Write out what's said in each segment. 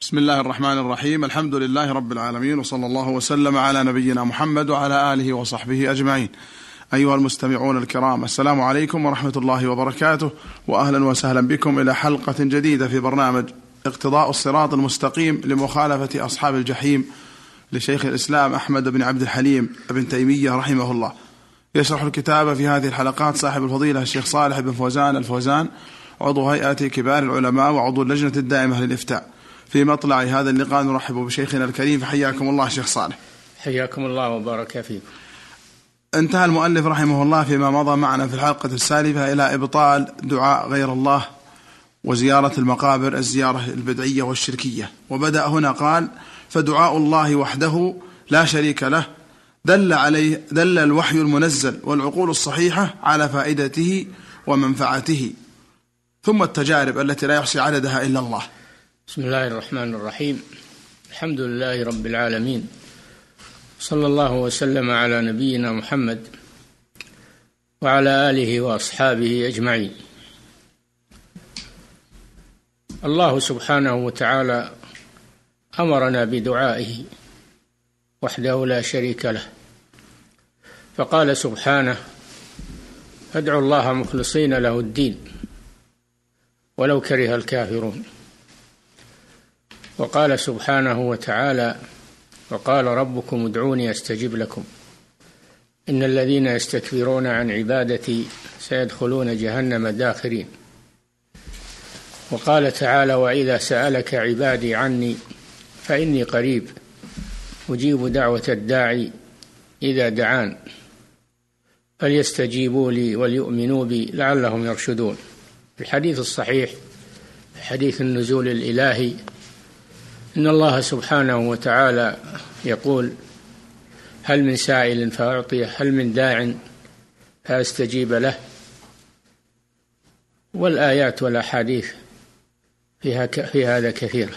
بسم الله الرحمن الرحيم الحمد لله رب العالمين وصلى الله وسلم على نبينا محمد وعلى آله وصحبه أجمعين. أيها المستمعون الكرام السلام عليكم ورحمة الله وبركاته واهلا وسهلا بكم إلى حلقة جديدة في برنامج اقتضاء الصراط المستقيم لمخالفة أصحاب الجحيم لشيخ الإسلام أحمد بن عبد الحليم بن تيمية رحمه الله. يشرح الكتاب في هذه الحلقات صاحب الفضيلة الشيخ صالح بن فوزان الفوزان عضو هيئة كبار العلماء وعضو اللجنة الدائمة للإفتاء. في مطلع هذا اللقاء نرحب بشيخنا الكريم فحياكم الله شيخ صالح. حياكم الله وبارك فيكم. انتهى المؤلف رحمه الله فيما مضى معنا في الحلقة السالفة إلى إبطال دعاء غير الله وزيارة المقابر الزيارة البدعية والشركية. وبدأ هنا قال فدعاء الله وحده لا شريك له دل عليه دل الوحي المنزل والعقول الصحيحة على فائدته ومنفعته ثم التجارب التي لا يحصي عددها إلا الله. بسم الله الرحمن الرحيم. الحمد لله رب العالمين. صلى الله وسلم على نبينا محمد وعلى آله وأصحابه أجمعين. الله سبحانه وتعالى أمرنا بدعائه وحده لا شريك له. فقال سبحانه ادعوا الله مخلصين له الدين ولو كره الكافرون. وقال سبحانه وتعالى وقال ربكم ادعوني أستجب لكم. إن الذين يستكبرون عن عبادتي سيدخلون جهنم داخرين. وقال تعالى وإذا سألك عبادي عني فإني قريب أجيب دعوة الداعي إذا دعان. فليستجيبوا لي وليؤمنوا بي لعلهم يرشدون. الحديث الصحيح حديث النزول الإلهي إن الله سبحانه وتعالى يقول هل من سائل فاعطيه هل من داع فأستجيب له؟ والآيات والأحاديث فيها في هذا كثيرة.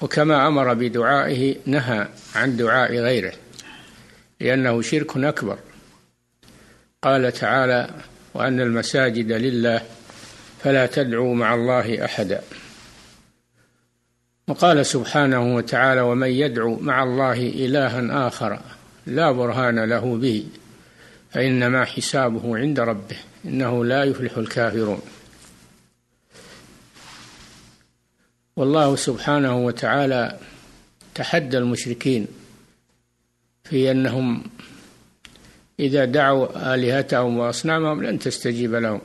وكما أمر بدعائه نهى عن دعاء غيره لأنه شرك أكبر. قال تعالى وأن المساجد لله فلا تدعوا مع الله أحدا. وقال سبحانه وتعالى ومن يدعو مع الله إلها آخر لا برهان له به فإنما حسابه عند ربه إنه لا يفلح الكافرون. والله سبحانه وتعالى تحدى المشركين في أنهم إذا دعوا آلهتهم وأصنامهم لن تستجيب لهم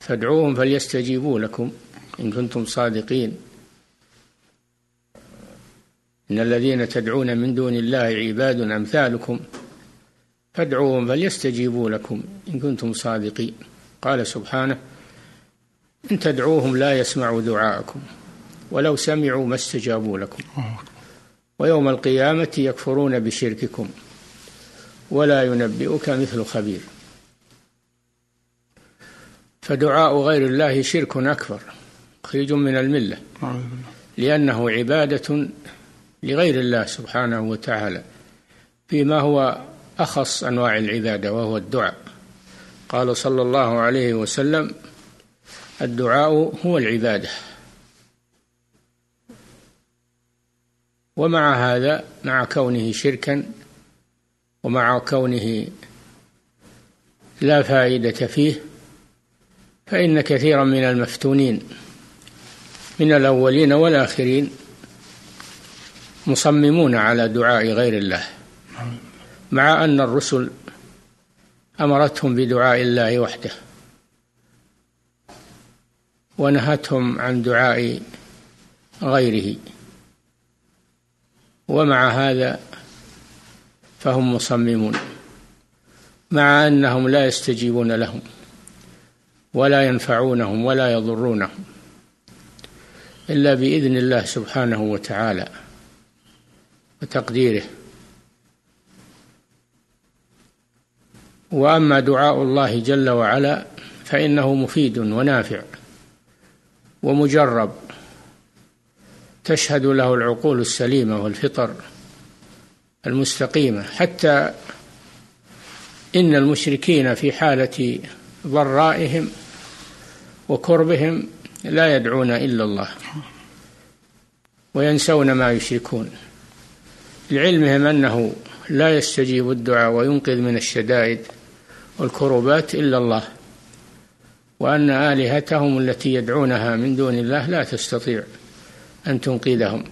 فادعوهم فليستجيبوا لكم. إن كنتم صادقين. إن الذين تدعون من دون الله عباد أمثالكم فادعوهم فليستجيبوا لكم إن كنتم صادقين. قال سبحانه إن تدعوهم لا يسمعوا دعاءكم ولو سمعوا ما استجابوا لكم. ويوم القيامة يكفرون بشرككم ولا ينبئك مثل خبير. فدعاء غير الله شرك أكبر. مخرج من الملة. لأنه عبادة لغير الله سبحانه وتعالى فيما هو أخص أنواع العبادة وهو الدعاء. قال صلى الله عليه وسلم الدعاء هو العبادة. ومع هذا مع كونه شركا ومع كونه لا فائدة فيه فإن كثيرا من المفتونين من الأولين والآخرين مصممون على دعاء غير الله مع أن الرسل أمرتهم بدعاء الله وحده ونهتهم عن دعاء غيره ومع هذا فهم مصممون مع أنهم لا يستجيبون لهم ولا ينفعونهم ولا يضرونهم. إلا بإذن الله سبحانه وتعالى وتقديره. وأما دعاء الله جل وعلا فإنه مفيد ونافع ومجرب. تشهد له العقول السليمة والفطر المستقيمة. حتى إن المشركين في حالة ضرائهم وكربهم لا يدعون إلا الله وينسون ما يشركون. لعلمهم أنه لا يستجيب الدعاء وينقذ من الشدائد والكربات إلا الله وأن آلهتهم التي يدعونها من دون الله لا تستطيع أن تنقذهم.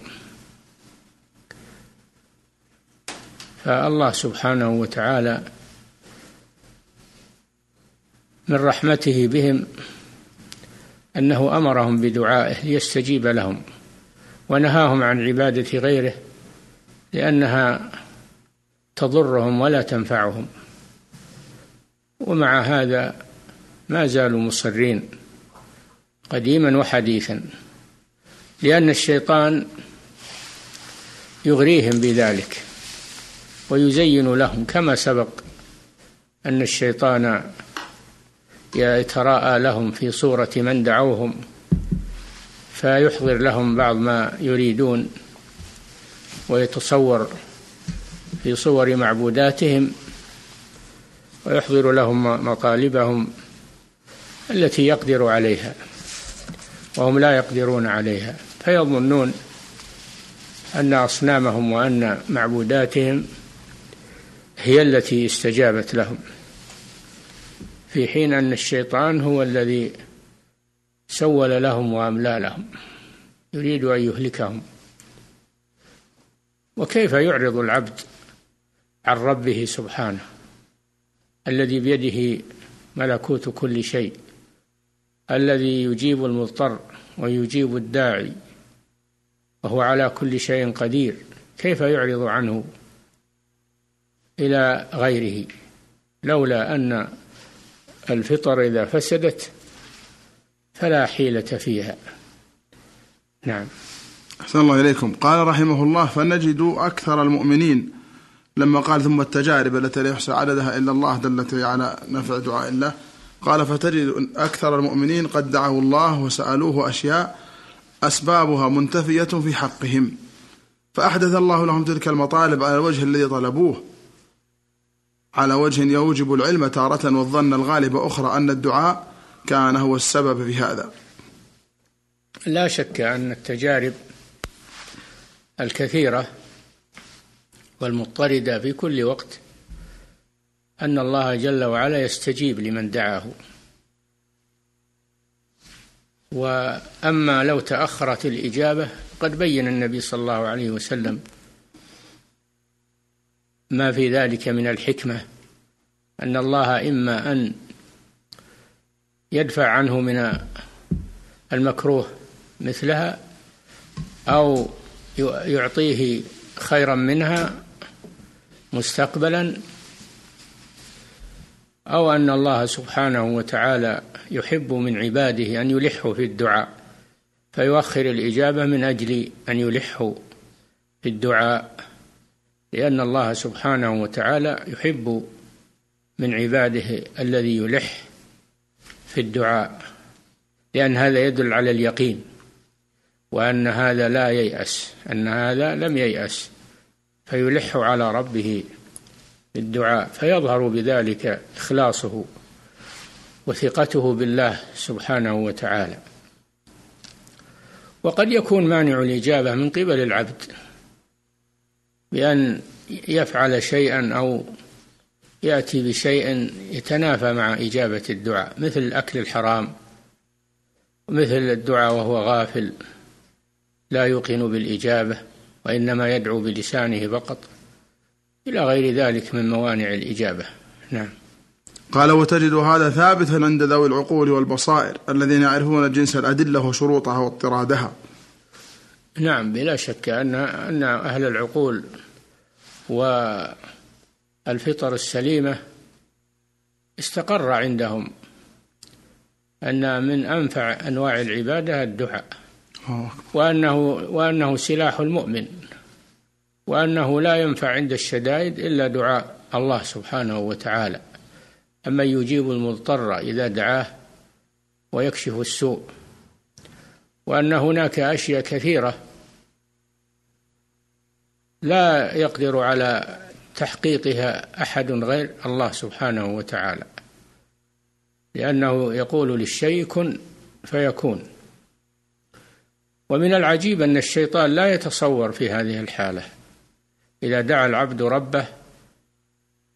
فالله سبحانه وتعالى من رحمته بهم أنه أمرهم بدعائه ليستجيب لهم ونهاهم عن عبادة غيره لأنها تضرهم ولا تنفعهم. ومع هذا ما زالوا مصرين قديما وحديثا لأن الشيطان يغريهم بذلك ويزين لهم كما سبق أن الشيطان يتراءى لهم في صورة من دعوهم فيحضر لهم بعض ما يريدون ويتصور في صور معبوداتهم ويحضر لهم مطالبهم التي يقدر عليها وهم لا يقدرون عليها. فيظنون أن أصنامهم وأن معبوداتهم هي التي استجابت لهم. في حين أن الشيطان هو الذي سول لهم وأملى لهم يريد أن يهلكهم. وكيف يعرض العبد عن ربه سبحانه الذي بيده ملكوت كل شيء الذي يجيب المضطر ويجيب الداعي وهو على كل شيء قدير كيف يعرض عنه إلى غيره؟ لولا أن الفطر إذا فسدت فلا حيلة فيها. نعم. أحسن الله إليكم. قال رحمه الله فنجد أكثر المؤمنين لما قال ثم التجارب التي لا يحصى عددها إلا الله دلت على نفع دعاء الله. قال فتجد أكثر المؤمنين قد دعوا الله وسألوه أشياء أسبابها منتفية في حقهم فأحدث الله لهم تلك المطالب على الوجه الذي طلبوه. على وجه يوجب العلم تارة والظن الغالب أخرى أن الدعاء كان هو السبب في هذا. لا شك أن التجارب الكثيرة والمضطردة في كل وقت أن الله جل وعلا يستجيب لمن دعاه. وأما لو تأخرت الإجابة قد بين النبي صلى الله عليه وسلم ما في ذلك من الحكمة أن الله إما أن يدفع عنه من المكروه مثلها أو يعطيه خيرا منها مستقبلا أو أن الله سبحانه وتعالى يحب من عباده أن يلحوا في الدعاء فيؤخر الإجابة من أجل أن يلحوا في الدعاء. لأن الله سبحانه وتعالى يحب من عباده الذي يلح في الدعاء لأن هذا يدل على اليقين وأن هذا لا ييأس أن هذا لم ييأس فيلح على ربه بالدعاء فيظهر بذلك إخلاصه وثقته بالله سبحانه وتعالى. وقد يكون مانع الإجابة من قبل العبد بأن يفعل شيئا أو يأتي بشيء يتنافى مع إجابة الدعاء مثل الأكل الحرام ومثل الدعاء وهو غافل لا يوقن بالإجابة وإنما يدعو بلسانه فقط إلى غير ذلك من موانع الإجابة. نعم. قال وتجد هذا ثابتا عند ذوي العقول والبصائر الذين يعرفون جنس الأدلة وشروطها واضطرادها. نعم بلا شك أن أن أهل العقول والفطر السليمة استقر عندهم أن من أنفع أنواع العبادة الدعاء. وأنه وأنه سلاح المؤمن وأنه لا ينفع عند الشدائد إلا دعاء الله سبحانه وتعالى. أما يجيب المضطر إذا دعاه ويكشف السوء وأن هناك أشياء كثيرة لا يقدر على تحقيقها أحد غير الله سبحانه وتعالى لأنه يقول للشيء كن فيكون. ومن العجيب أن الشيطان لا يتصور في هذه الحالة. إذا دعا العبد ربه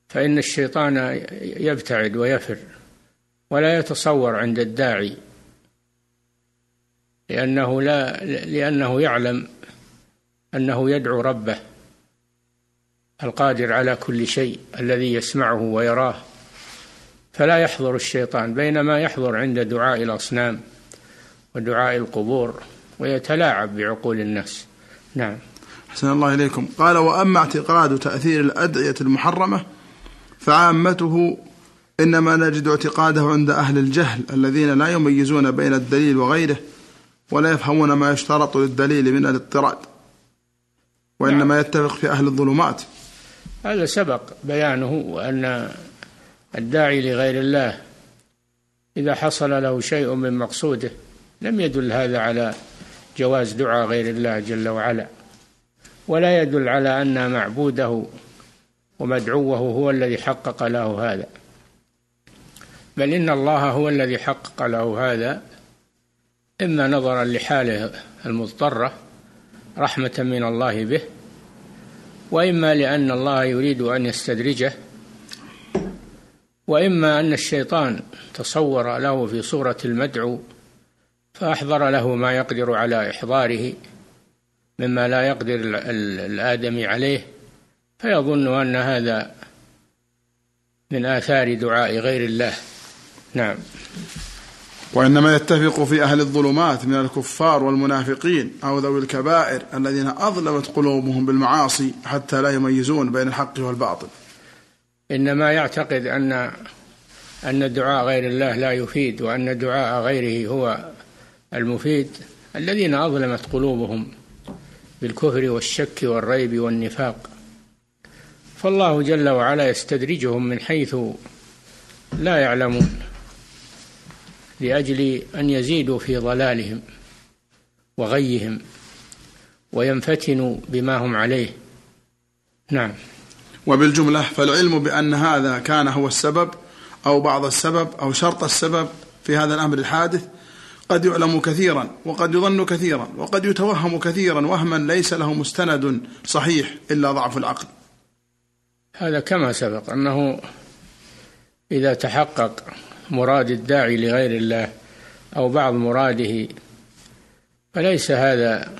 فإن الشيطان يبتعد ويفر ولا يتصور عند الداعي لأنه لا لأنه يعلم أنه يدعو ربه القادر على كل شيء الذي يسمعه ويراه. فلا يحضر الشيطان بينما يحضر عند دعاء الأصنام ودعاء القبور ويتلاعب بعقول الناس. نعم. حسن الله إليكم. قال وأما اعتقاد تأثير الأدعية المحرمة فعامته إنما نجد اعتقاده عند أهل الجهل الذين لا يميزون بين الدليل وغيره. ولا يفهمون ما يشترط للدليل من الاضطراد وإنما نعم. يتفق في أهل الظلمات هذا سبق بيانه وأن الداعي لغير الله إذا حصل له شيء من مقصوده لم يدل هذا على جواز دعاء غير الله جل وعلا ولا يدل على أن معبوده ومدعوه هو الذي حقق له هذا بل إن الله هو الذي حقق له هذا إما نظرا لحاله المضطرة رحمة من الله به وإما لأن الله يريد أن يستدرجه وإما أن الشيطان تصور له في صورة المدعو فأحضر له ما يقدر على إحضاره مما لا يقدر الآدمي عليه فيظن أن هذا من آثار دعاء غير الله. نعم. وإنما يتفق في أهل الظلمات من الكفار والمنافقين أو ذوي الكبائر الذين أظلمت قلوبهم بالمعاصي حتى لا يميزون بين الحق والباطل. إنما يعتقد أن أن دعاء غير الله لا يفيد وأن دعاء غيره هو المفيد. الذين أظلمت قلوبهم بالكفر والشك والريب والنفاق. فالله جل وعلا يستدرجهم من حيث لا يعلمون. لأجل أن يزيدوا في ضلالهم وغيهم وينفتنوا بما هم عليه. نعم. وبالجملة فالعلم بأن هذا كان هو السبب أو بعض السبب أو شرط السبب في هذا الأمر الحادث قد يعلم كثيرا وقد يظن كثيرا وقد يتوهم كثيرا وهما ليس له مستند صحيح إلا ضعف العقل. هذا كما سبق أنه إذا تحقق مراد الداعي لغير الله أو بعض مراده فليس هذا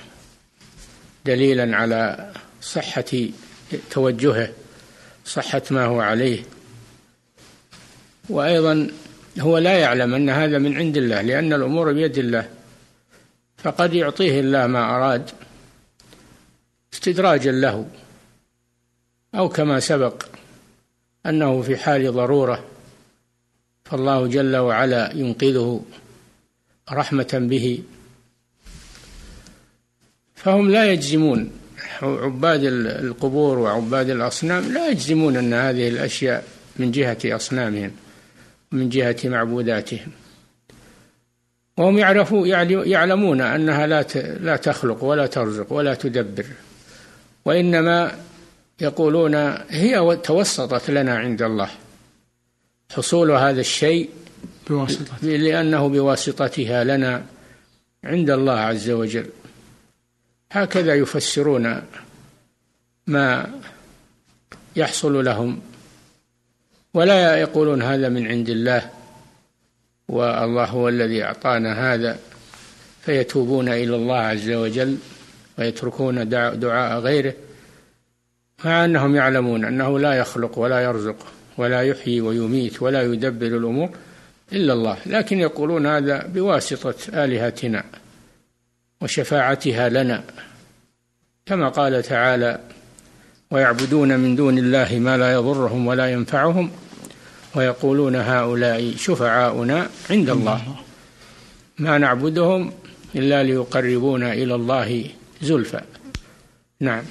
دليلا على صحة توجهه صحة ما هو عليه. وأيضا هو لا يعلم أن هذا من عند الله لأن الأمور بيد الله فقد يعطيه الله ما أراد استدراجا له أو كما سبق أنه في حال ضرورة. فالله جل وعلا ينقذه رحمة به. فهم لا يجزمون عباد القبور وعباد الأصنام لا يجزمون أن هذه الأشياء من جهة أصنامهم من جهة معبوداتهم. وهم يعرفوا يعلمون أنها لا لا تخلق ولا ترزق ولا تدبر. وإنما يقولون هي توسطت لنا عند الله. حصول هذا الشيء بواسطة. لأنه بواسطتها لنا عند الله عز وجل. هكذا يفسرون ما يحصل لهم ولا يقولون هذا من عند الله والله هو الذي أعطانا هذا فيتوبون إلى الله عز وجل ويتركون دعاء غيره مع أنهم يعلمون أنه لا يخلق ولا يرزق. ولا يحيي ويميت ولا يدبر الأمور إلا الله. لكن يقولون هذا بواسطة آلهتنا وشفاعتها لنا. كما قال تعالى ويعبدون من دون الله ما لا يضرهم ولا ينفعهم ويقولون هؤلاء شفعاؤنا عند الله. ما نعبدهم إلا ليقربونا إلى الله زلفى. نعم.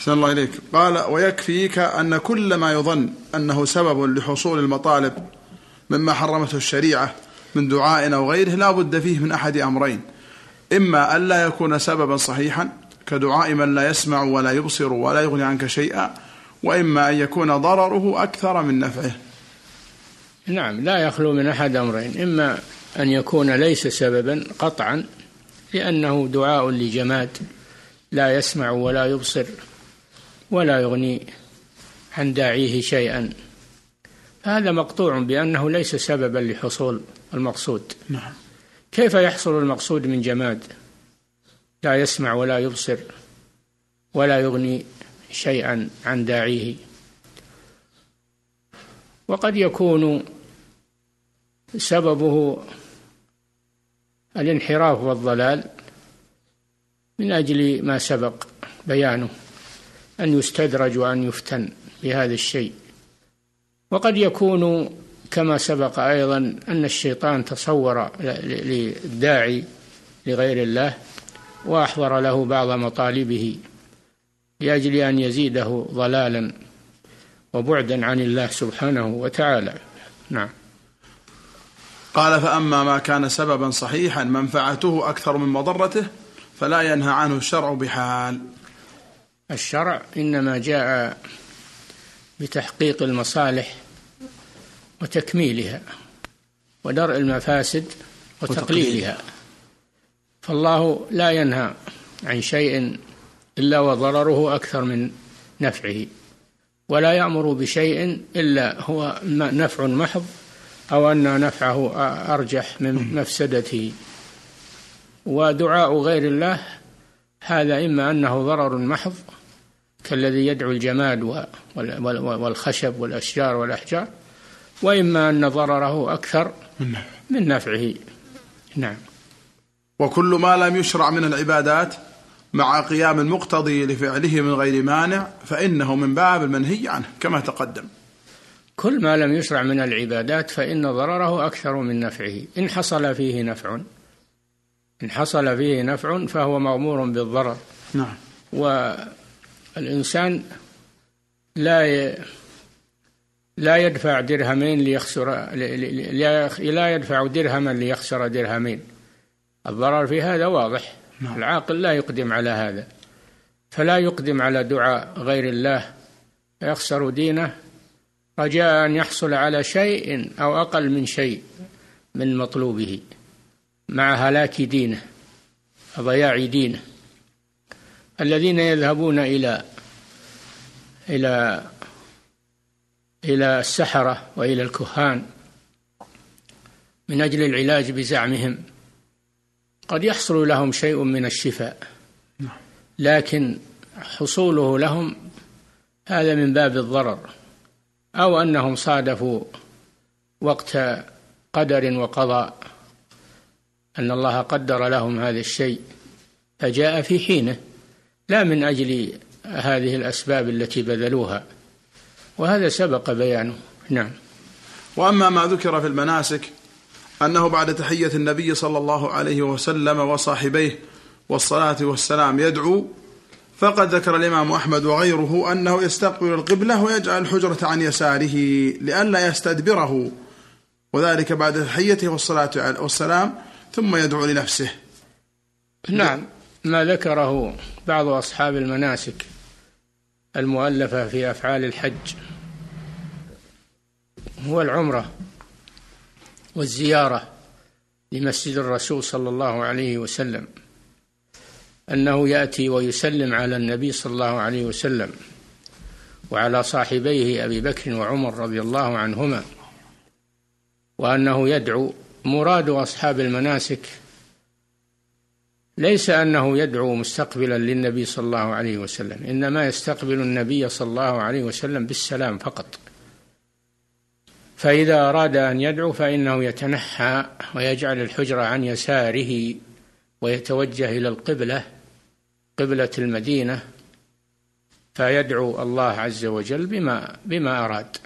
أحسن الله إليك. قال ويكفيك أن كل ما يظن أنه سبب لحصول المطالب مما حرمته الشريعة من دعاء أو غيره لا بد فيه من أحد أمرين. إما ألا يكون سببا صحيحا كدعاء من لا يسمع ولا يبصر ولا يغني عنك شيئا وإما أن يكون ضرره أكثر من نفعه. نعم لا يخلو من أحد أمرين. إما أن يكون ليس سببا قطعا لأنه دعاء لجماد لا يسمع ولا يبصر. ولا يغني عن داعيه شيئا. هذا مقطوع بأنه ليس سببا لحصول المقصود. نعم. كيف يحصل المقصود من جماد؟ لا يسمع ولا يبصر ولا يغني شيئا عن داعيه. وقد يكون سببه الانحراف والضلال من أجل ما سبق بيانه. أن يستدرج وأن يفتن بهذا الشيء. وقد يكون كما سبق أيضا أن الشيطان تصور للداعي لغير الله وأحضر له بعض مطالبه لأجل أن يزيده ضلالا وبعدا عن الله سبحانه وتعالى. نعم. قال فأما ما كان سببا صحيحا منفعته أكثر من مضرته فلا ينهى عنه الشرع بحال. الشرع إنما جاء بتحقيق المصالح وتكميلها ودرء المفاسد وتقليلها. فالله لا ينهى عن شيء إلا وضرره أكثر من نفعه ولا يأمر بشيء إلا هو نفع محض أو أن نفعه أرجح من مفسدته. ودعاء غير الله هذا إما أنه ضرر محض كالذي يدعو الجماد والخشب والأشجار والأحجار وإما أن ضرره أكثر من نفعه. نعم. وكل ما لم يشرع من العبادات مع قيام المقتضي لفعله من غير مانع فإنه من باب المنهي عنه كما تقدم. كل ما لم يشرع من العبادات فإن ضرره أكثر من نفعه. إن حصل فيه نفع إن حصل فيه نفع فهو مغمور بالضرر. نعم. والإنسان لا. لا يدفع درهمين ليخسر لا يدفع درهما ليخسر درهمين. الضرر في هذا واضح. نعم. العاقل لا يقدم على هذا. فلا يقدم على دعاء غير الله. يخسر دينه. رجاء أن يحصل على شيء أو أقل من شيء من مطلوبه. مع هلاك دينه. وضياع دينه. الذين يذهبون إلى إلى إلى السحرة وإلى الكهان من أجل العلاج بزعمهم. قد يحصل لهم شيء من الشفاء لكن حصوله لهم هذا من باب الضرر أو أنهم صادفوا وقت قدر وقضاء. أن الله قدر لهم هذا الشيء فجاء في حينه. لا من أجل هذه الأسباب التي بذلوها وهذا سبق بيانه. نعم. وأما ما ذكر في المناسك أنه بعد تحية النبي صلى الله عليه وسلم وصاحبيه والصلاة والسلام يدعو فقد ذكر الإمام أحمد وغيره أنه يستقبل القبلة ويجعل الحجرة عن يساره لئلا يستدبره وذلك بعد تحيته والصلاة والسلام ثم يدعو لنفسه. نعم. ما ذكره بعض أصحاب المناسك المؤلفة في أفعال الحج هو العمرة والزيارة لمسجد الرسول صلى الله عليه وسلم أنه يأتي ويسلم على النبي صلى الله عليه وسلم وعلى صاحبيه أبي بكر وعمر رضي الله عنهما وأنه يدعو مراد أصحاب المناسك ليس أنه يدعو مستقبلا للنبي صلى الله عليه وسلم إنما يستقبل النبي صلى الله عليه وسلم بالسلام فقط. فإذا أراد أن يدعو فإنه يتنحى ويجعل الحجرة عن يساره ويتوجه إلى القبلة قبلة المدينة فيدعو الله عز وجل بما بما أراد.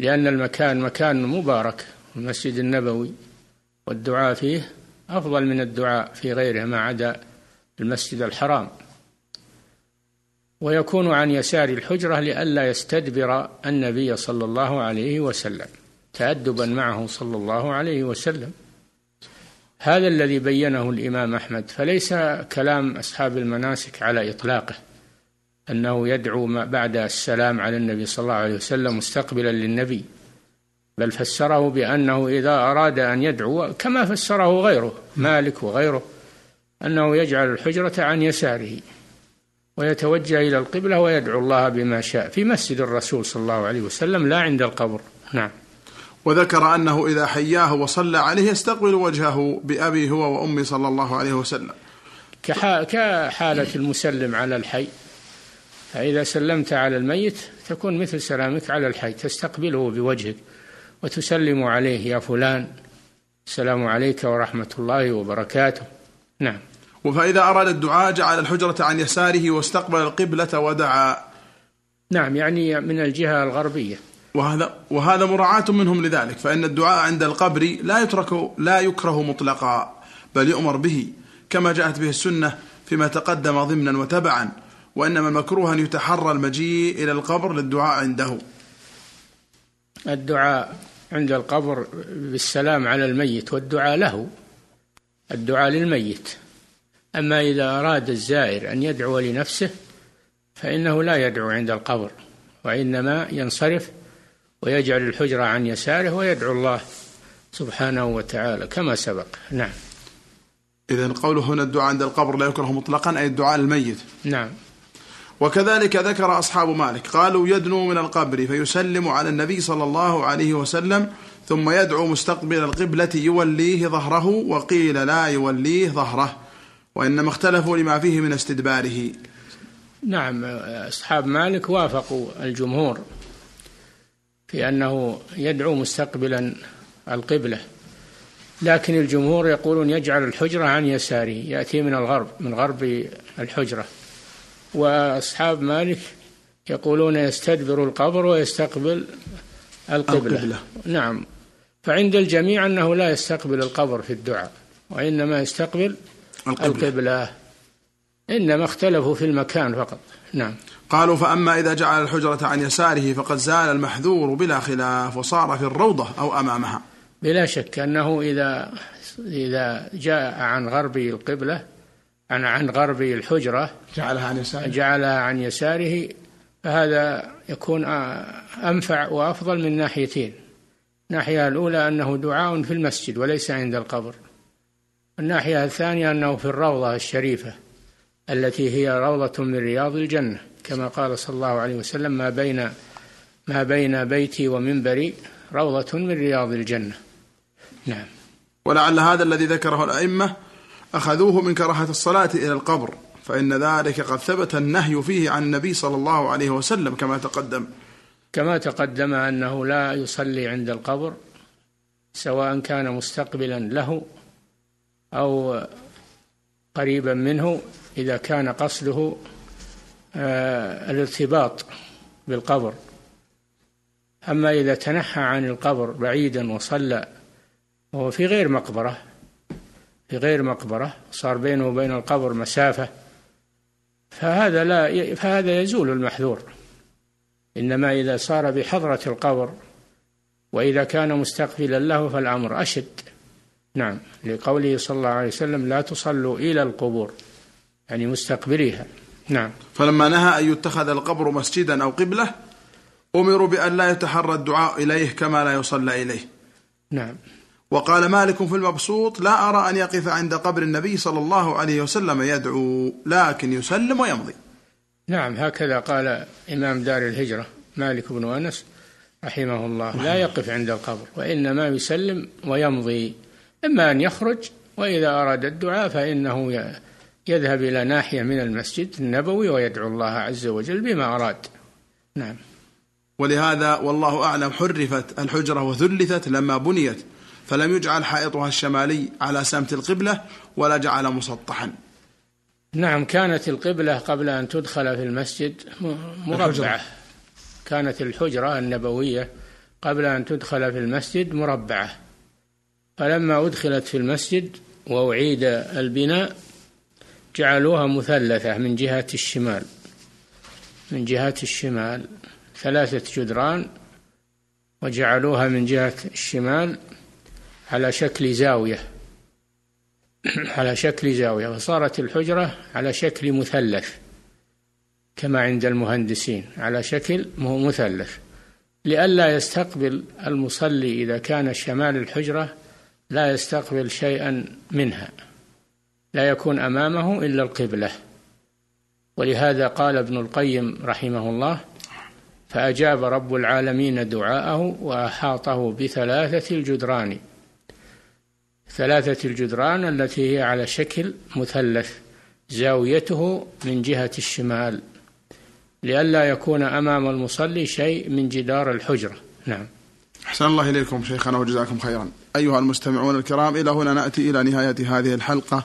لأن المكان مكان مبارك المسجد النبوي والدعاء فيه أفضل من الدعاء في غيره ما عدا المسجد الحرام. ويكون عن يسار الحجرة لئلا يستدبر النبي صلى الله عليه وسلم تأدبا معه صلى الله عليه وسلم. هذا الذي بينه الإمام أحمد فليس كلام أصحاب المناسك على إطلاقه أنه يدعو بعد السلام على النبي صلى الله عليه وسلم مستقبلا للنبي. بل فسره بأنه إذا أراد أن يدعو كما فسره غيره مالك وغيره أنه يجعل الحجرة عن يساره ويتوجه إلى القبلة ويدعو الله بما شاء في مسجد الرسول صلى الله عليه وسلم لا عند القبر. نعم. وذكر أنه إذا حياه وصلى عليه يستقبل وجهه بأبي هو وأمي صلى الله عليه وسلم. كحالة المسلم على الحي فإذا سلمت على الميت تكون مثل سلامك على الحي تستقبله بوجهك. وتسلم عليه يا فلان السلام عليك ورحمة الله وبركاته. نعم. فإذا أراد الدعاء جعل الحجرة عن يساره واستقبل القبلة ودعا. نعم يعني من الجهة الغربية. وهذا وهذا مراعاة منهم لذلك فإن الدعاء عند القبر لا يترك لا يكره مطلقا بل يؤمر به كما جاءت به السنة فيما تقدم ضمنا وتبعا وإنما المكروه أن يتحرى المجيء إلى القبر للدعاء عنده. الدعاء عند القبر بالسلام على الميت والدعاء له الدعاء للميت. أما إذا أراد الزائر أن يدعو لنفسه فإنه لا يدعو عند القبر وإنما ينصرف ويجعل الحجرة عن يساره ويدعو الله سبحانه وتعالى كما سبق. نعم. إذا قوله هنا الدعاء عند القبر لا يكره مطلقا أي الدعاء للميت. نعم. وكذلك ذكر أصحاب مالك. قالوا يدنو من القبر فيسلم على النبي صلى الله عليه وسلم ثم يدعو مستقبل القبلة يوليه ظهره وقيل لا يوليه ظهره وإنما اختلفوا لما فيه من استدباره. نعم أصحاب مالك وافقوا الجمهور في أنه يدعو مستقبلا القبلة لكن الجمهور يقولون يجعل الحجرة عن يساره يأتي من الغرب من غرب الحجرة. وأصحاب مالك يقولون يستدبر القبر ويستقبل القبلة, القبلة. نعم. فعند الجميع أنه لا يستقبل القبر في الدعاء وإنما يستقبل القبلة, القبلة. إنما اختلفوا في المكان فقط. نعم. قالوا فأما إذا جعل الحجرة عن يساره فقد زال المحذور بلا خلاف وصار في الروضة أو أمامها. بلا شك أنه إذا إذا جاء عن غرب القبلة عن عن غرب الحجرة جعلها عن يساره. جعلها عن يساره فهذا يكون أنفع وأفضل من ناحيتين. الناحية الأولى أنه دعاء في المسجد وليس عند القبر. الناحية الثانية أنه في الروضة الشريفة التي هي روضة من رياض الجنة. كما قال صلى الله عليه وسلم ما بين ما بين بيتي ومنبري روضة من رياض الجنة. نعم. ولعل هذا الذي ذكره الأئمة أخذوه من كراهة الصلاة إلى القبر فإن ذلك قد ثبت النهي فيه عن النبي صلى الله عليه وسلم كما تقدم. كما تقدم أنه لا يصلي عند القبر سواء كان مستقبلا له أو قريبا منه إذا كان قصده آه، الارتباط بالقبر. أما إذا تنحى عن القبر بعيدا وصلى وهو في غير مقبرة في غير مقبرة صار بينه وبين القبر مسافة. فهذا لا فهذا يزول المحذور. إنما إذا صار بحضرة القبر وإذا كان مستقبلا له فالأمر أشد. نعم لقوله صلى الله عليه وسلم لا تصلوا إلى القبور يعني مستقبليها. نعم. فلما نهى أن يتخذ القبر مسجدا أو قبلة أمروا بأن لا يتحرى الدعاء إليه كما لا يصلى إليه. نعم. وقال مالك في المبسوط لا أرى أن يقف عند قبر النبي صلى الله عليه وسلم يدعو لكن يسلم ويمضي. نعم هكذا قال إمام دار الهجرة مالك بن أنس رحمه الله لا يقف عند القبر وإنما يسلم ويمضي. إما أن يخرج وإذا أراد الدعاء فإنه يذهب إلى ناحية من المسجد النبوي ويدعو الله عز وجل بما أراد. نعم. ولهذا والله أعلم حرفت الحجرة وثلثت لما بنيت. فلم يجعل حائطها الشمالي على سمت القبلة ولا جعل مسطحا. نعم كانت القبلة قبل أن تدخل في المسجد مربعة. كانت الحجرة النبوية قبل أن تدخل في المسجد مربعة. فلما أدخلت في المسجد وأعيد البناء جعلوها مثلثة من جهة الشمال. من جهة الشمال ثلاثة جدران وجعلوها من جهة الشمال على شكل زاوية. على شكل زاوية. وصارت الحجرة على شكل مثلث كما عند المهندسين. على شكل مثلث. لئلا يستقبل المصلي إذا كان شمال الحجرة لا يستقبل شيئا منها. لا يكون أمامه إلا القبلة. ولهذا قال ابن القيم رحمه الله فأجاب رب العالمين دعاءه وأحاطه بثلاثة الجدران. ثلاثة الجدران التي هي على شكل مثلث زاويته من جهة الشمال. لئلا يكون أمام المصلي شيء من جدار الحجرة. نعم. أحسن الله إليكم شيخنا وجزاكم خيرا. أيها المستمعون الكرام إلى هنا نأتي إلى نهاية هذه الحلقة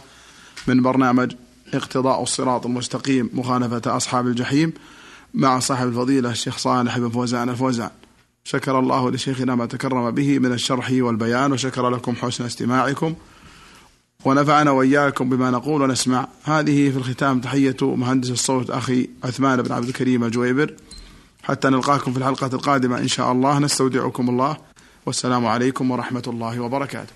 من برنامج اقتضاء الصراط المستقيم مخالفة أصحاب الجحيم مع صاحب الفضيلة الشيخ صالح بن فوزان الفوزان. شكر الله لشيخنا ما تكرم به من الشرح والبيان وشكر لكم حسن استماعكم ونفعنا وإياكم بما نقول ونسمع. هذه في الختام تحية مهندس الصوت أخي عثمان بن عبد الكريم الجويبر حتى نلقاكم في الحلقة القادمة إن شاء الله. نستودعكم الله. والسلام عليكم ورحمة الله وبركاته.